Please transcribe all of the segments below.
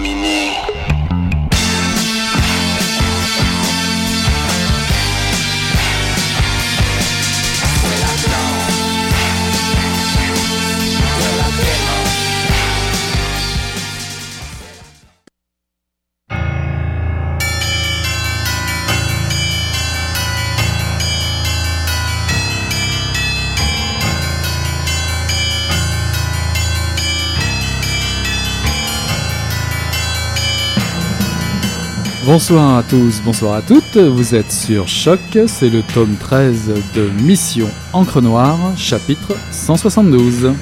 minuit. Bonsoir à tous, bonsoir à toutes, vous êtes sur Choc, c'est le tome 13 de Mission Encre Noire, chapitre 172.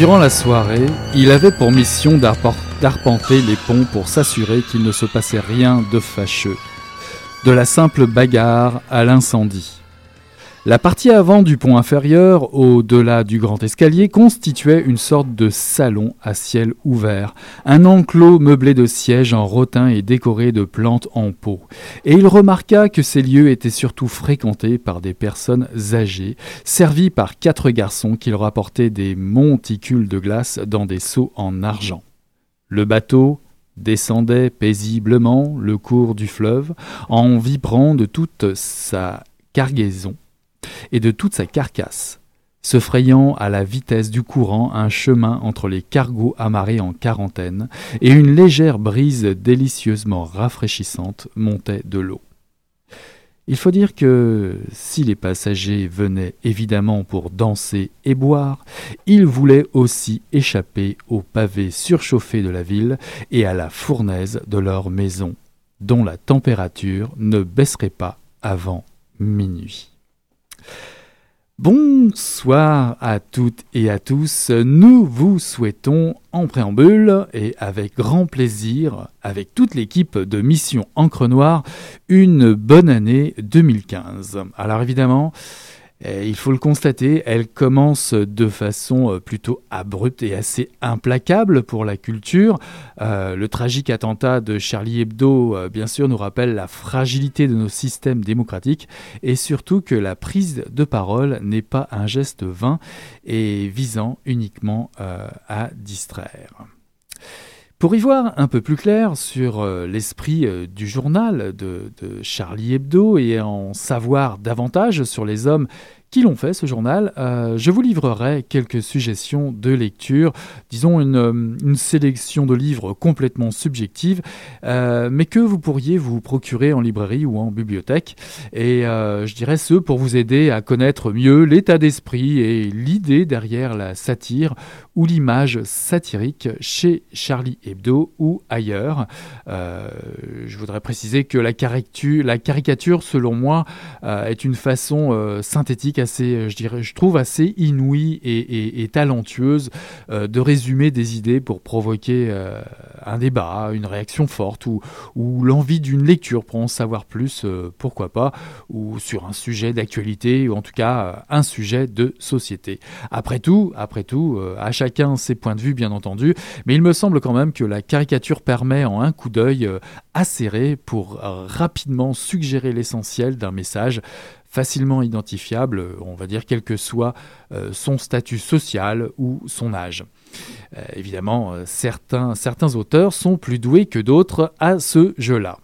Durant la soirée, il avait pour mission d'arpenter les ponts pour s'assurer qu'il ne se passait rien de fâcheux. De la simple bagarre à l'incendie. La partie avant du pont inférieur, au-delà du grand escalier, constituait une sorte de salon à ciel ouvert, un enclos meublé de sièges en rotin et décoré de plantes en pot. Et il remarqua que ces lieux étaient surtout fréquentés par des personnes âgées, servis par quatre garçons qui leur apportaient des monticules de glace dans des seaux en argent. Le bateau descendait paisiblement le cours du fleuve en vibrant de toute sa cargaison et de toute sa carcasse, se frayant à la vitesse du courant un chemin entre les cargos amarrés en quarantaine, et une légère brise délicieusement rafraîchissante montait de l'eau. Il faut dire que si les passagers venaient évidemment pour danser et boire, ils voulaient aussi échapper aux pavés surchauffés de la ville et à la fournaise de leur maison, dont la température ne baisserait pas avant minuit. Bonsoir à toutes et à tous. Nous vous souhaitons en préambule et avec grand plaisir, avec toute l'équipe de Mission Encre Noire, une bonne année 2015. Alors évidemment, il faut le constater, elle commence de façon euh, plutôt abrupte et assez implacable pour la culture. Euh, le tragique attentat de Charlie Hebdo, euh, bien sûr, nous rappelle la fragilité de nos systèmes démocratiques et surtout que la prise de parole n'est pas un geste vain et visant uniquement à distraire. Pour y voir un peu plus clair sur l'esprit du journal de, Charlie Hebdo et en savoir davantage sur les hommes qui l'ont fait, ce journal, euh, je vous livrerai quelques suggestions de lecture, disons une, euh, sélection de livres complètement subjective, euh, mais que vous pourriez vous procurer en librairie ou en bibliothèque. Et je dirais ce pour vous aider à connaître mieux l'état d'esprit et l'idée derrière la satire ou l'image satirique chez Charlie Hebdo ou ailleurs. je voudrais préciser que la caricature, selon moi, est une façon synthétique assez, euh, je dirais, je trouve assez inouïe et, talentueuse euh, de résumer des idées pour provoquer euh, un débat, une réaction forte ou, l'envie d'une lecture pour en savoir plus, pourquoi pas, ou sur un sujet d'actualité ou en tout cas un sujet de société. Après tout, après tout, à chacun ses points de vue bien entendu, mais il me semble quand même que la caricature permet en un coup d'œil acéré pour rapidement suggérer l'essentiel d'un message facilement identifiable, on va dire quel que soit euh, son statut social ou son âge. Euh, évidemment, euh, certains, certains auteurs sont plus doués que d'autres à ce jeu-là.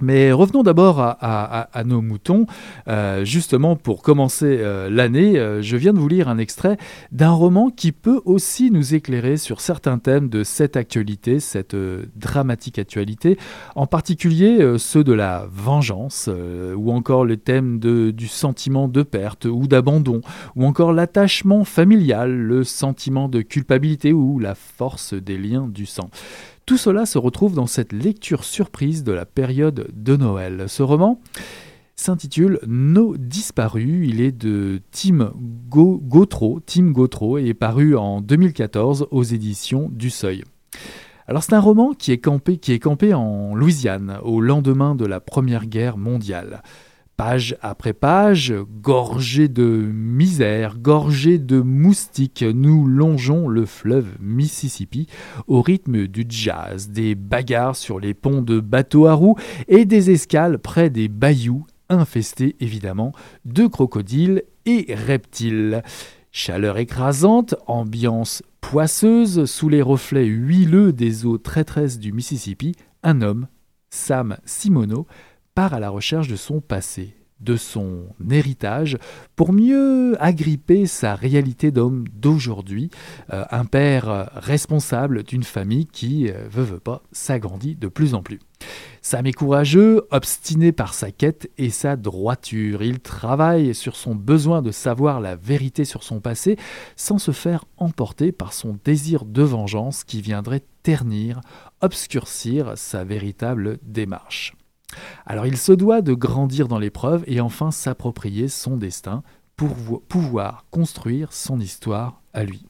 Mais revenons d'abord à, nos moutons. Euh, justement, pour commencer euh, l'année, euh, je viens de vous lire un extrait d'un roman qui peut aussi nous éclairer sur certains thèmes de cette actualité, cette dramatique actualité, en particulier ceux de la vengeance, ou encore le thème du sentiment de perte ou d'abandon, ou encore l'attachement familial, le sentiment de culpabilité ou la force des liens du sang. Tout cela se retrouve dans cette lecture surprise de la période de Noël. Ce roman, s'intitule Nos disparus. Il est de Tim Gautreau, et est paru en 2014 aux éditions du Seuil. Alors c'est un roman qui est, campé, qui est campé en Louisiane au lendemain de la Première Guerre mondiale. Page après page, gorgé de misère, gorgé de moustiques, nous longeons le fleuve Mississippi au rythme du jazz, des bagarres sur les ponts de bateaux à roues et des escales près des bayous infestés évidemment de crocodiles et reptiles. Chaleur écrasante, ambiance poisseuse, sous les reflets huileux des eaux traîtresses du Mississippi, un homme, Sam Simono, part à la recherche de son passé, de son héritage, pour mieux agripper sa réalité d'homme d'aujourd'hui, euh, un père responsable d'une famille qui, euh, veut, veut pas, s'agrandit de plus en plus. Sam est courageux, obstiné par sa quête et sa droiture. Il travaille sur son besoin de savoir la vérité sur son passé sans se faire emporter par son désir de vengeance qui viendrait ternir, obscurcir sa véritable démarche. Alors il se doit de grandir dans l'épreuve et enfin s'approprier son destin pour pouvoir construire son histoire à lui.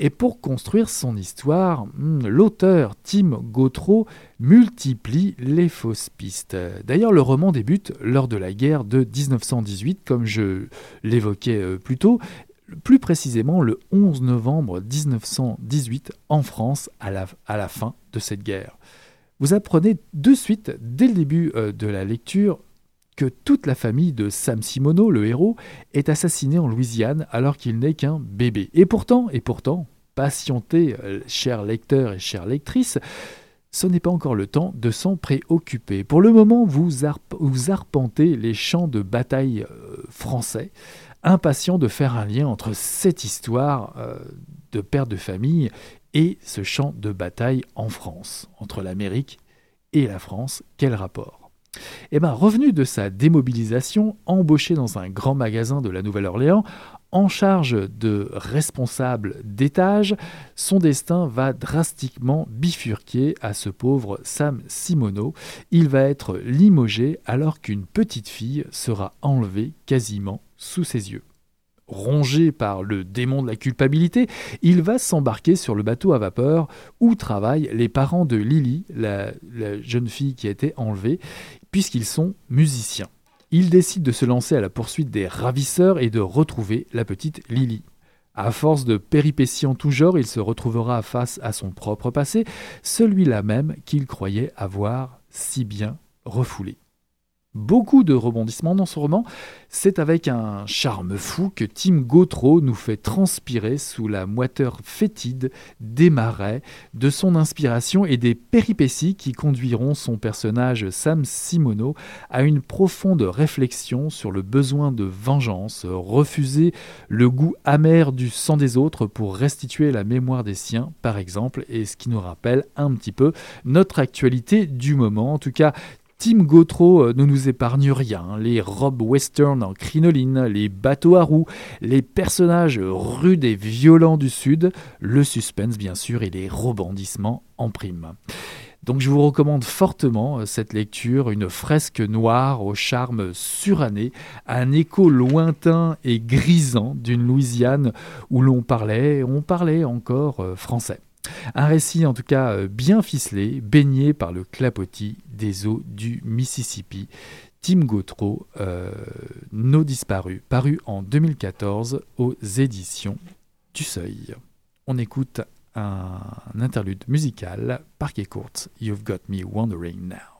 Et pour construire son histoire, hmm, l'auteur Tim Gautreau multiplie les fausses pistes. D'ailleurs, le roman débute lors de la guerre de 1918, comme je l'évoquais euh, plus tôt, plus précisément le 11 novembre 1918 en France à la, à la fin de cette guerre. Vous apprenez de suite, dès le début euh, de la lecture, que toute la famille de Sam Simono, le héros, est assassinée en Louisiane alors qu'il n'est qu'un bébé. Et pourtant, et pourtant, patientez, euh, chers lecteurs et chères lectrices, ce n'est pas encore le temps de s'en préoccuper. Pour le moment, vous, arpentez les champs de bataille euh, français, impatient de faire un lien entre cette histoire de père de famille et ce champ de bataille en France, entre l'Amérique et la France. Quel rapport? Eh bien, revenu de sa démobilisation, embauché dans un grand magasin de la Nouvelle-Orléans, en charge de responsable d'étage, son destin va drastiquement bifurquer à ce pauvre Sam Simono. Il va être limogé alors qu'une petite fille sera enlevée quasiment sous ses yeux. Rongé par le démon de la culpabilité, il va s'embarquer sur le bateau à vapeur où travaillent les parents de Lily, la, jeune fille qui a été enlevée, puisqu'ils sont musiciens. Il décide de se lancer à la poursuite des ravisseurs et de retrouver la petite Lily. À force de péripéties en tout genre, il se retrouvera face à son propre passé, celui-là même qu'il croyait avoir si bien refoulé beaucoup de rebondissements dans ce roman, c'est avec un charme fou que Tim Gautreau nous fait transpirer sous la moiteur fétide des marais, de son inspiration et des péripéties qui conduiront son personnage Sam Simono à une profonde réflexion sur le besoin de vengeance, refuser le goût amer du sang des autres pour restituer la mémoire des siens, par exemple, et ce qui nous rappelle un petit peu notre actualité du moment. En tout cas, Tim Gautreau ne nous épargne rien. Les robes western en crinoline, les bateaux à roues, les personnages rudes et violents du Sud, le suspense bien sûr et les rebondissements en prime. Donc je vous recommande fortement euh, cette lecture, une fresque noire au charme suranné, un écho lointain et grisant d'une Louisiane où l'on parlait, on parlait encore euh, français. Un récit en tout cas euh, bien ficelé, baigné par le clapotis des eaux du Mississippi. Tim Gautreau, euh, Nos disparus, paru en 2014 aux éditions du Seuil. On écoute un interlude musical, Parquet Court, You've Got Me Wondering Now.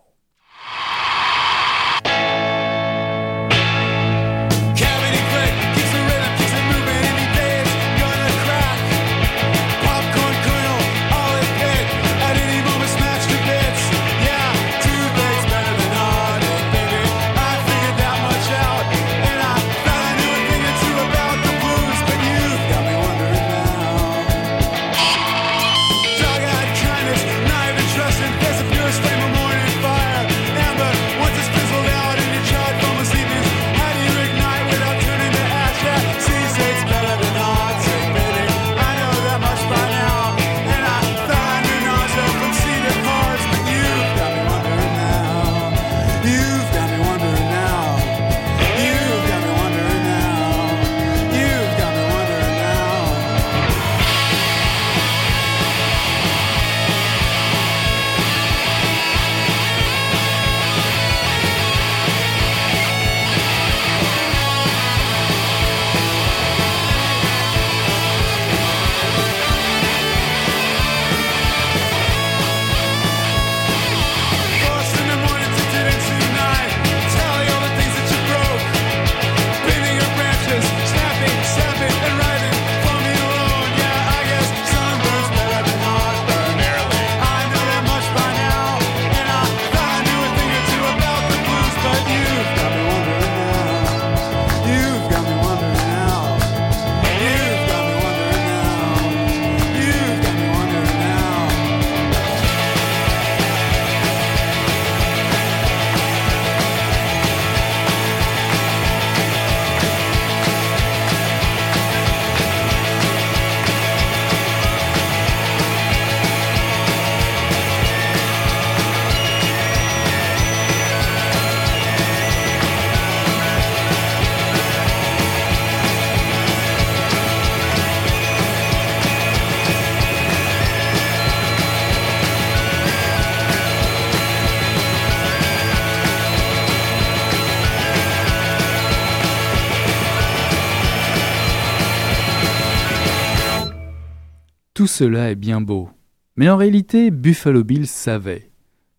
Tout cela est bien beau. Mais en réalité, Buffalo Bill savait.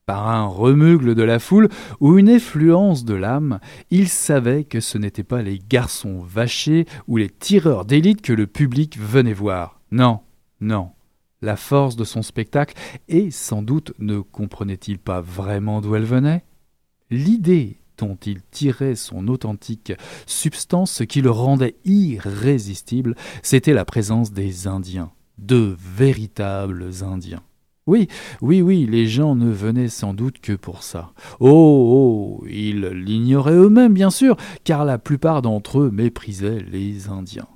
Par un remeugle de la foule ou une effluence de l'âme, il savait que ce n'étaient pas les garçons vachés ou les tireurs d'élite que le public venait voir. Non, non. La force de son spectacle, et sans doute ne comprenait-il pas vraiment d'où elle venait? L'idée dont il tirait son authentique substance, ce qui le rendait irrésistible, c'était la présence des Indiens, de véritables Indiens. Oui, oui, oui, les gens ne venaient sans doute que pour ça. Oh, oh, ils l'ignoraient eux-mêmes, bien sûr, car la plupart d'entre eux méprisaient les Indiens.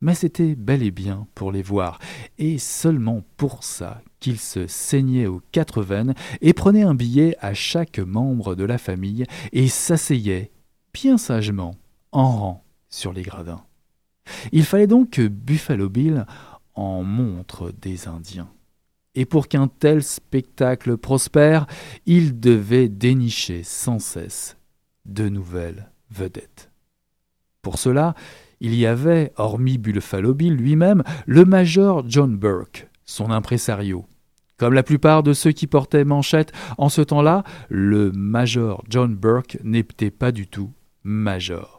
Mais c'était bel et bien pour les voir, et seulement pour ça qu'il se saignait aux quatre veines et prenait un billet à chaque membre de la famille et s'asseyait, bien sagement, en rang sur les gradins. Il fallait donc que Buffalo Bill en montre des Indiens. Et pour qu'un tel spectacle prospère, il devait dénicher sans cesse de nouvelles vedettes. Pour cela, il y avait, hormis Buffalo Bill lui-même, le major John Burke, son impresario. Comme la plupart de ceux qui portaient manchette en ce temps-là, le major John Burke n'était pas du tout major.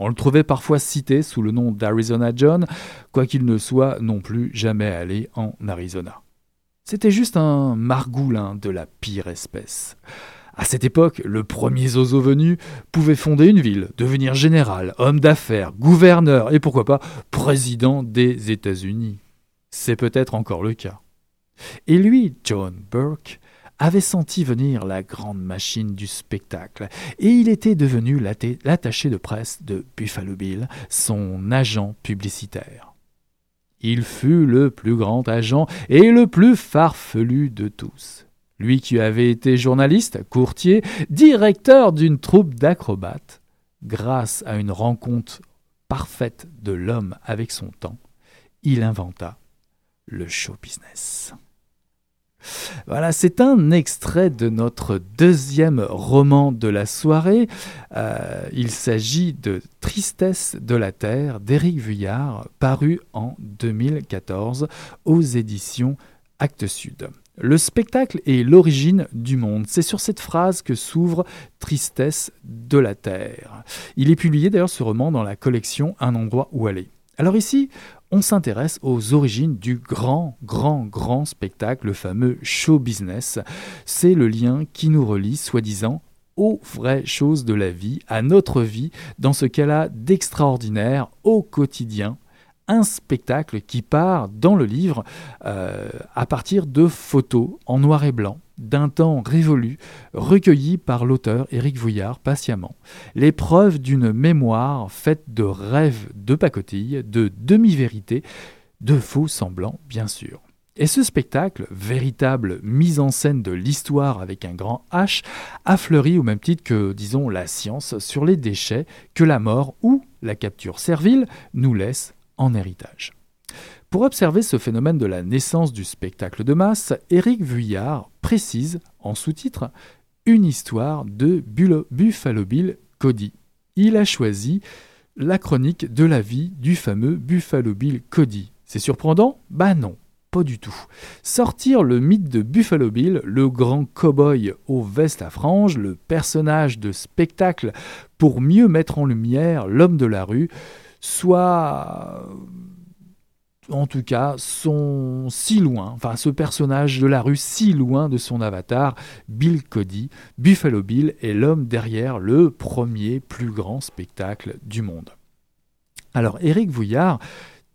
On le trouvait parfois cité sous le nom d'Arizona John, quoiqu'il ne soit non plus jamais allé en Arizona. C'était juste un margoulin de la pire espèce. À cette époque, le premier zozo venu pouvait fonder une ville, devenir général, homme d'affaires, gouverneur et pourquoi pas président des États-Unis. C'est peut-être encore le cas. Et lui, John Burke, avait senti venir la grande machine du spectacle, et il était devenu l'attaché de presse de Buffalo Bill, son agent publicitaire. Il fut le plus grand agent et le plus farfelu de tous. Lui qui avait été journaliste, courtier, directeur d'une troupe d'acrobates, grâce à une rencontre parfaite de l'homme avec son temps, il inventa le show business. Voilà, c'est un extrait de notre deuxième roman de la soirée. Euh, il s'agit de Tristesse de la Terre d'Éric Vuillard, paru en 2014 aux éditions Actes Sud. Le spectacle est l'origine du monde. C'est sur cette phrase que s'ouvre Tristesse de la Terre. Il est publié d'ailleurs ce roman dans la collection Un endroit où aller. Alors ici, on s'intéresse aux origines du grand, grand, grand spectacle, le fameux show business. C'est le lien qui nous relie, soi-disant, aux vraies choses de la vie, à notre vie, dans ce cas-là d'extraordinaire, au quotidien, un spectacle qui part dans le livre euh, à partir de photos en noir et blanc d'un temps révolu, recueillies par l'auteur Éric Vouillard patiemment, les preuves d'une mémoire faite de rêves de pacotille, de demi-vérités, de faux semblants bien sûr. Et ce spectacle, véritable mise en scène de l'histoire avec un grand H, a fleuri au même titre que, disons, la science sur les déchets que la mort ou la capture servile nous laisse héritage. Pour observer ce phénomène de la naissance du spectacle de masse, Éric Vuillard précise en sous-titre une histoire de Buffalo Bill Cody. Il a choisi la chronique de la vie du fameux Buffalo Bill Cody. C'est surprenant? Bah non, pas du tout. Sortir le mythe de Buffalo Bill, le grand cow-boy aux vestes à franges, le personnage de spectacle pour mieux mettre en lumière l'homme de la rue, soit en tout cas, sont si loin, enfin ce personnage de la rue si loin de son avatar, Bill Cody. Buffalo Bill est l'homme derrière le premier plus grand spectacle du monde. Alors Éric Vouillard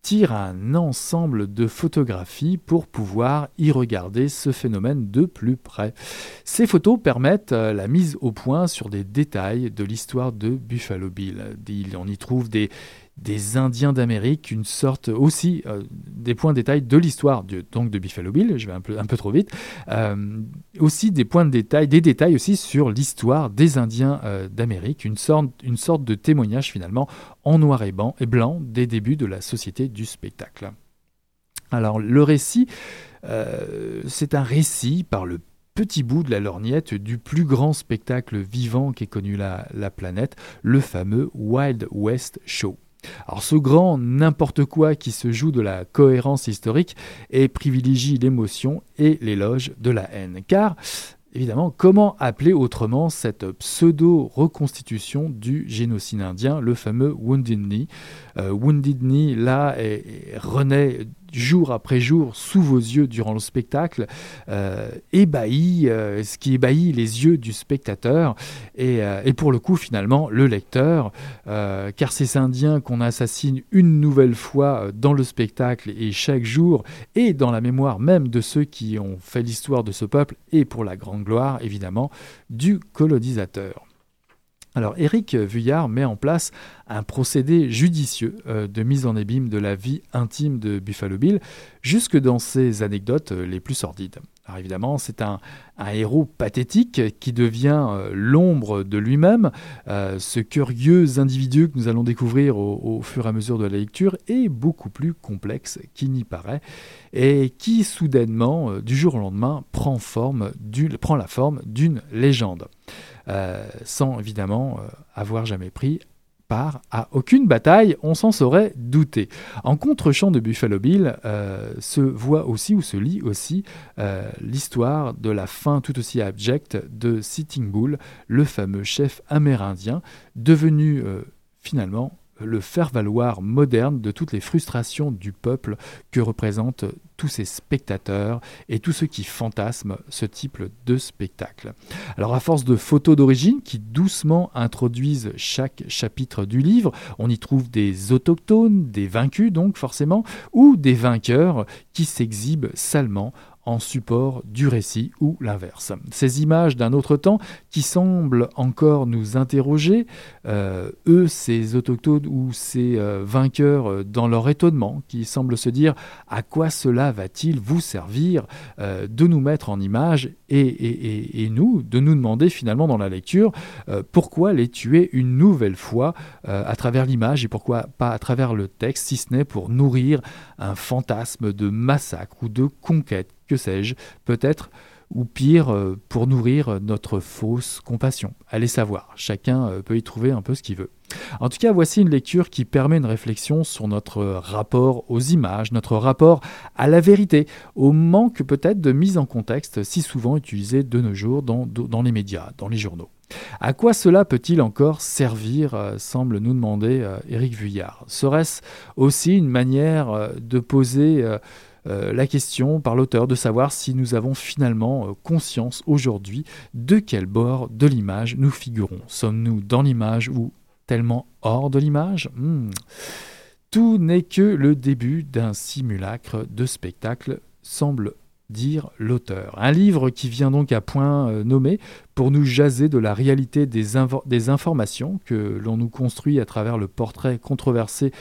tire un ensemble de photographies pour pouvoir y regarder ce phénomène de plus près. Ces photos permettent euh, la mise au point sur des détails de l'histoire de Buffalo Bill. On y trouve des, des Indiens d'Amérique, une sorte aussi euh, des points de détail de l'histoire de, donc de Buffalo Bill, je vais un peu, trop vite, euh, aussi des points de détail, des détails aussi sur l'histoire des Indiens euh, d'Amérique, une sorte, de témoignage finalement en noir et blanc, et blanc des débuts de la société du spectacle. Alors le récit, c'est un récit par le petit bout de la lorgnette du plus grand spectacle vivant qu'ait connu la planète, le fameux Wild West Show. Alors ce grand n'importe quoi qui se joue de la cohérence historique et privilégie l'émotion et l'éloge de la haine. Car Évidemment, comment appeler autrement cette pseudo-reconstitution du génocide indien, le fameux Wounded Knee? Wounded Knee, là, renaît jour après jour sous vos yeux durant le spectacle, euh, ébahi, euh, ce qui ébahit les yeux du spectateur et, euh, et pour le coup finalement le lecteur, car ces Indiens qu'on assassine une nouvelle fois dans le spectacle et chaque jour et dans la mémoire même de ceux qui ont fait l'histoire de ce peuple et pour la grande gloire évidemment du colonisateur. Alors Éric Vuillard met en place un procédé judicieux euh, de mise en abîme de la vie intime de Buffalo Bill, jusque dans ses anecdotes euh, les plus sordides. Alors évidemment, c'est un, héros pathétique qui devient euh, l'ombre de lui-même. ce curieux individu que nous allons découvrir au, fur et à mesure de la lecture est beaucoup plus complexe qu'il n'y paraît et qui soudainement, du jour au lendemain, prend la forme d'une légende. Euh, sans évidemment euh, avoir jamais pris part à aucune bataille, on s'en serait douté. En contre-champ de Buffalo Bill euh, se voit aussi ou se lit aussi l'histoire de la fin tout aussi abjecte de Sitting Bull, le fameux chef amérindien, devenu finalement le faire-valoir moderne de toutes les frustrations du peuple que représentent tous ces spectateurs et tous ceux qui fantasment ce type de spectacle. Alors à force de photos d'origine qui doucement introduisent chaque chapitre du livre, on y trouve des autochtones, des vaincus donc forcément, ou des vainqueurs qui s'exhibent salement en support du récit ou l'inverse. Ces images d'un autre temps qui semblent encore nous interroger, euh, eux, ces autochtones ou ces euh, vainqueurs euh, dans leur étonnement, qui semblent se dire à quoi cela va-t-il vous servir de nous mettre en image et, et, nous, de nous demander finalement dans la lecture pourquoi les tuer une nouvelle fois à travers l'image et pourquoi pas à travers le texte, si ce n'est pour nourrir un fantasme de massacre ou de conquête que sais-je, peut-être, ou pire, euh, pour nourrir notre fausse compassion. Allez savoir, chacun euh, peut y trouver un peu ce qu'il veut. En tout cas, voici une lecture qui permet une réflexion sur notre rapport aux images, notre rapport à la vérité, au manque peut-être de mise en contexte si souvent utilisé de nos jours dans, les médias, dans les journaux. À quoi cela peut-il encore servir euh, semble nous demander Éric Vuillard. Serait-ce aussi une manière de poser euh, la question par l'auteur de savoir si nous avons finalement euh, conscience aujourd'hui de quel bord de l'image nous figurons. Sommes-nous dans l'image ou tellement hors de l'image? Hmm. Tout n'est que le début d'un simulacre de spectacle, semble dire l'auteur. Un livre qui vient donc à point euh, nommé pour nous jaser de la réalité des, des informations que l'on nous construit à travers le portrait controversé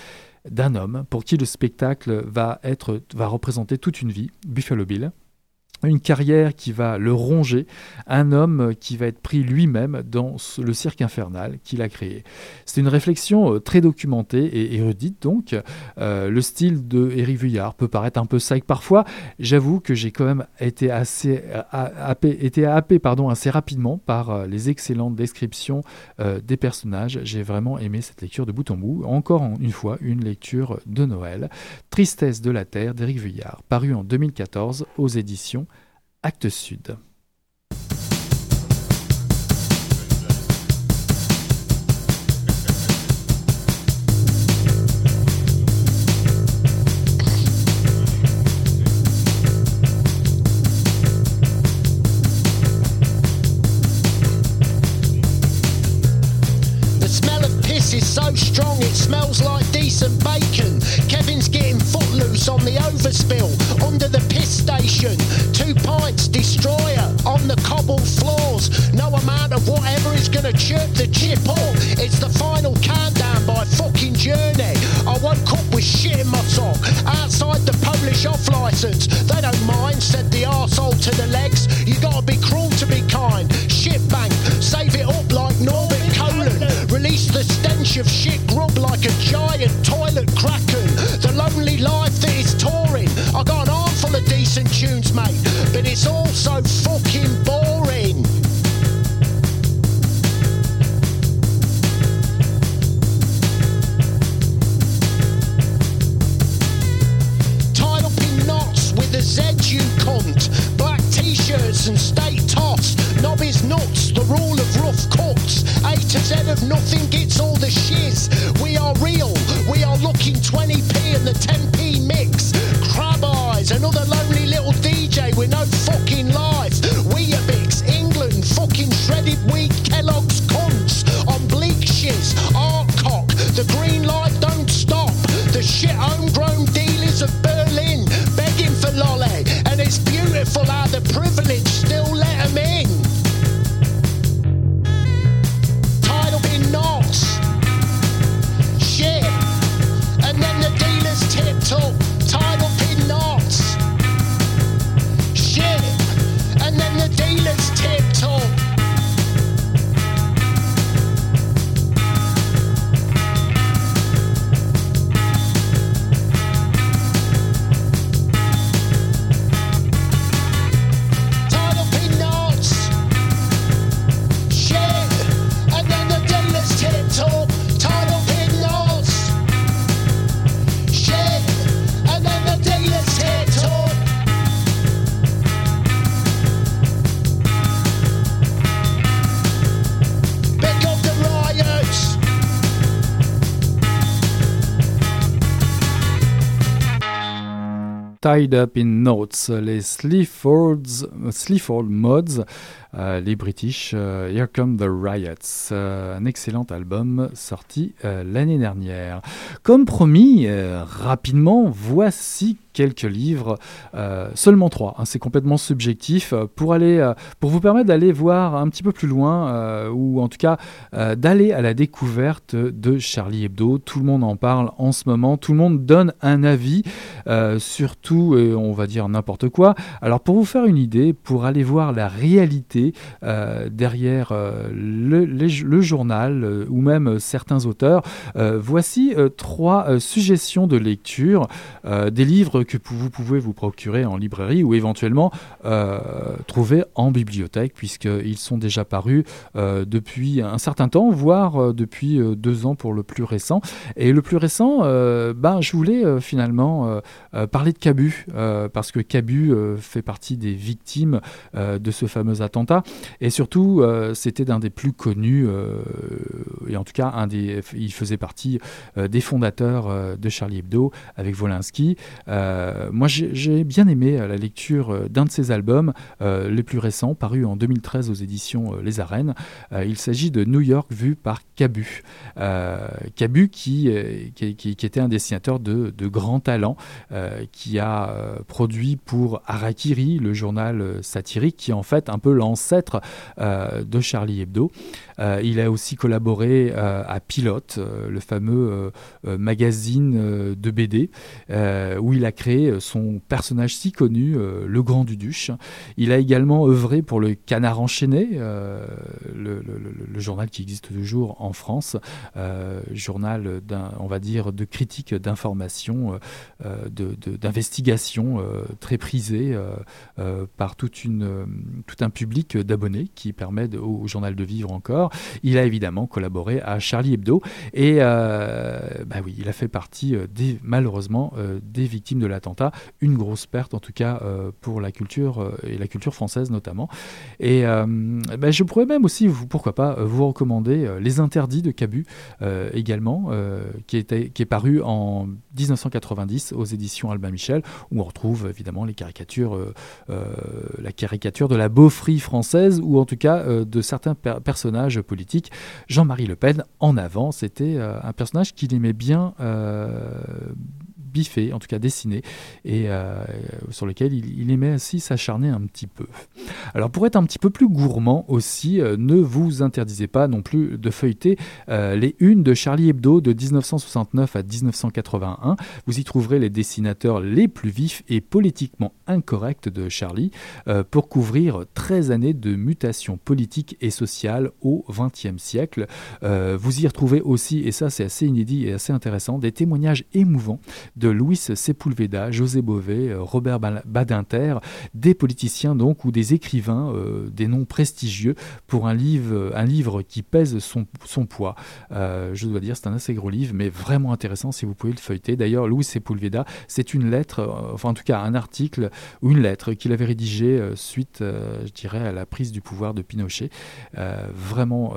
d'un homme pour qui le spectacle va, être, va représenter toute une vie, Buffalo Bill une carrière qui va le ronger, un homme qui va être pris lui-même dans le cirque infernal qu'il a créé. C'est une réflexion euh, très documentée et érudite donc. Euh, le style de Éric Vuillard peut paraître un peu sec parfois. J'avoue que j'ai quand même été assez euh, happé, été happé pardon, assez rapidement par les excellentes descriptions des personnages. J'ai vraiment aimé cette lecture de bout en bout. Encore une fois, une lecture de Noël. Tristesse de la Terre d'Éric Vuillard, paru en 2014 aux éditions Actes Sud. Polish off license. They don't mind, said the arsehole to the legs. You gotta be cruel to be kind. Shit bank, save it up like Norbit Colon. Release the stench of shit grub like a giant toilet Tied Up in knots, les Sleaford Mods, euh, les British, euh, Here Come the Riots, euh, un excellent album sorti l'année dernière. Comme promis, rapidement, voici quelques livres, seulement trois, hein, c'est complètement subjectif, pour, aller, pour vous permettre d'aller voir un petit peu plus loin, ou en tout cas d'aller à la découverte de Charlie Hebdo. Tout le monde en parle en ce moment, tout le monde donne un avis, surtout, on va dire n'importe quoi. Alors pour vous faire une idée, pour aller voir la réalité euh, derrière euh, le, journal, euh, ou même certains auteurs, voici trois suggestions de lecture, des livres que vous pouvez vous procurer en librairie ou éventuellement trouver en bibliothèque, puisqu'ils sont déjà parus depuis un certain temps, voire depuis deux ans pour le plus récent. Et le plus récent, ben, je voulais finalement parler de Cabu, parce que Cabu fait partie des victimes de ce fameux attentat, et surtout, euh, c'était d'un des plus connus, euh, et en tout cas, un des, il faisait partie euh, des fondateurs de Charlie Hebdo avec Wolinski. Euh, moi, j'ai bien aimé la lecture d'un de ses albums les plus récents, paru en 2013 aux éditions Les Arènes. Il s'agit de New York vu par Cabu. Cabu qui, était un dessinateur de, de grand talent, qui a produit pour Harakiri, le journal satirique, qui en fait un peu euh, de Charlie Hebdo. Euh, il a aussi collaboré euh, à Pilote, le fameux magazine de BD, où il a créé son personnage si connu, le Grand Duduche. Il a également œuvré pour le Canard enchaîné, le, journal qui existe toujours en France, journal on va dire, de critique d'information, d'investigation très prisé par tout un public d'abonnés qui permet au, journal de vivre encore. Il a évidemment collaboré à Charlie Hebdo et euh, bah oui, il a fait partie euh, des, malheureusement euh, des victimes de l'attentat. Une grosse perte en tout cas pour la culture et la culture française notamment. Et bah, je pourrais même aussi, vous, pourquoi pas, vous recommander Les Interdits de Cabu également, qui, est paru en 1990 aux éditions Albin Michel, où on retrouve évidemment les caricatures, la caricature de la beaufrie française, ou en tout cas euh, de certains per- personnages politiques. Jean-Marie Le Pen, en avant, c'était euh, un personnage qu'il aimait bien biffer, en tout cas dessiner, et euh, sur lequel il, aimait aussi s'acharner un petit peu. Alors pour être un petit peu plus gourmand aussi, euh, ne vous interdisez pas non plus de feuilleter euh, les unes de Charlie Hebdo de 1969 à 1981. Vous y trouverez les dessinateurs les plus vifs et politiquement incorrects de Charlie pour couvrir 13 années de mutations politiques et sociales au XXe siècle. Vous y retrouvez aussi, et ça c'est assez inédit et assez intéressant, des témoignages émouvants de de Louis Sepulveda, José Bové, Robert Badinter, des politiciens donc ou des écrivains, des noms prestigieux pour un livre, livre qui pèse son, poids. je dois dire, c'est un assez gros livre, mais vraiment intéressant si vous pouvez le feuilleter. D'ailleurs, Louis Sepulveda, c'est une lettre, enfin en tout cas un article ou une lettre qu'il avait rédigée suite, je dirais, à la prise du pouvoir de Pinochet. vraiment,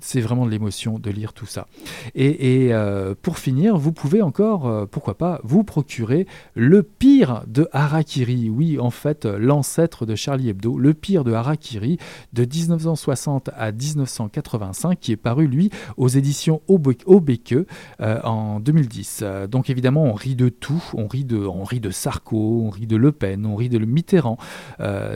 c'est vraiment de l'émotion de lire tout ça. Et, euh, pour finir, vous pouvez encore, euh, pourquoi pas, vous procurer le pire de Harakiri. Oui, en fait, l'ancêtre de Charlie Hebdo, le pire de Harakiri de 1960 à 1985, qui est paru, lui, aux éditions Obeke euh, en 2010. donc évidemment, on rit de tout. On rit de, de Sarko, on rit de Le Pen, on rit de Mitterrand.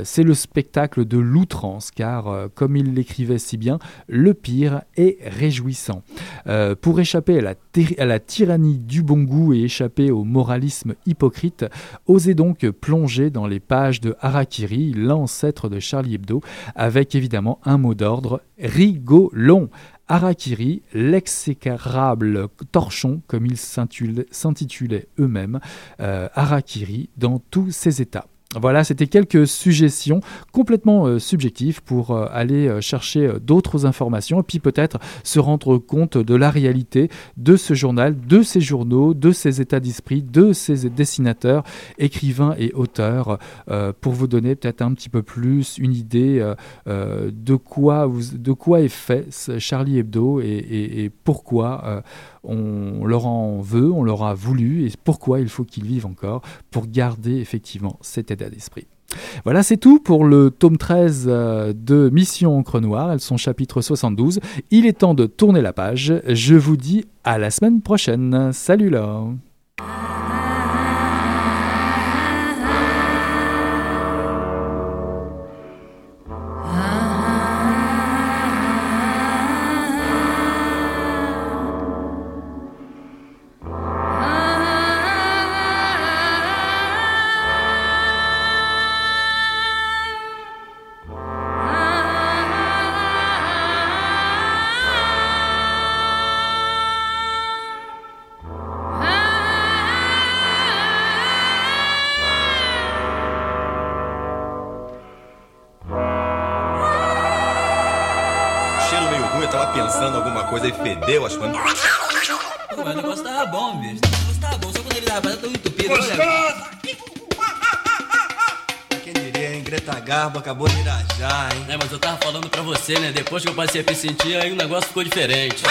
c'est le spectacle de l'outrance, car, comme il l'écrivait si bien, le pire est réjouissant. Euh, pour échapper à la, tyrannie du bon goût et échapper au moralisme hypocrite, osez donc plonger dans les pages de Harakiri, l'ancêtre de Charlie Hebdo, avec évidemment un mot d'ordre rigolon. Harakiri, l'exécrable torchon, comme ils s'intitulaient eux-mêmes, euh, Harakiri dans tous ses états. Voilà, c'était quelques suggestions complètement euh, subjectives pour euh, aller euh, chercher d'autres informations et puis peut-être se rendre compte de la réalité de ce journal, de ces journaux, de ces états d'esprit, de ces dessinateurs, écrivains et auteurs, pour vous donner peut-être un petit peu plus une idée de, quoi de quoi est fait Charlie Hebdo et pourquoi on leur en veut, on leur a voulu, et pourquoi il faut qu'ils vivent encore pour garder effectivement cet état d'esprit. Voilà, c'est tout pour le tome 13 euh, de Mission Encre Noire. Elles sont chapitre 72. Il est temps de tourner la page. Je vous dis à la semaine prochaine. Salut là coisa e fedeu as coisas. Pô, mas o negócio tava bom, bicho. O negócio tava bom, só quando ele tava tão entupido. Gostoso! Quem diria, hein? Greta Garbo acabou de irajar, hein? É, mas eu tava falando pra você, né? Depois que eu passei a me sentir, aí o negócio ficou diferente.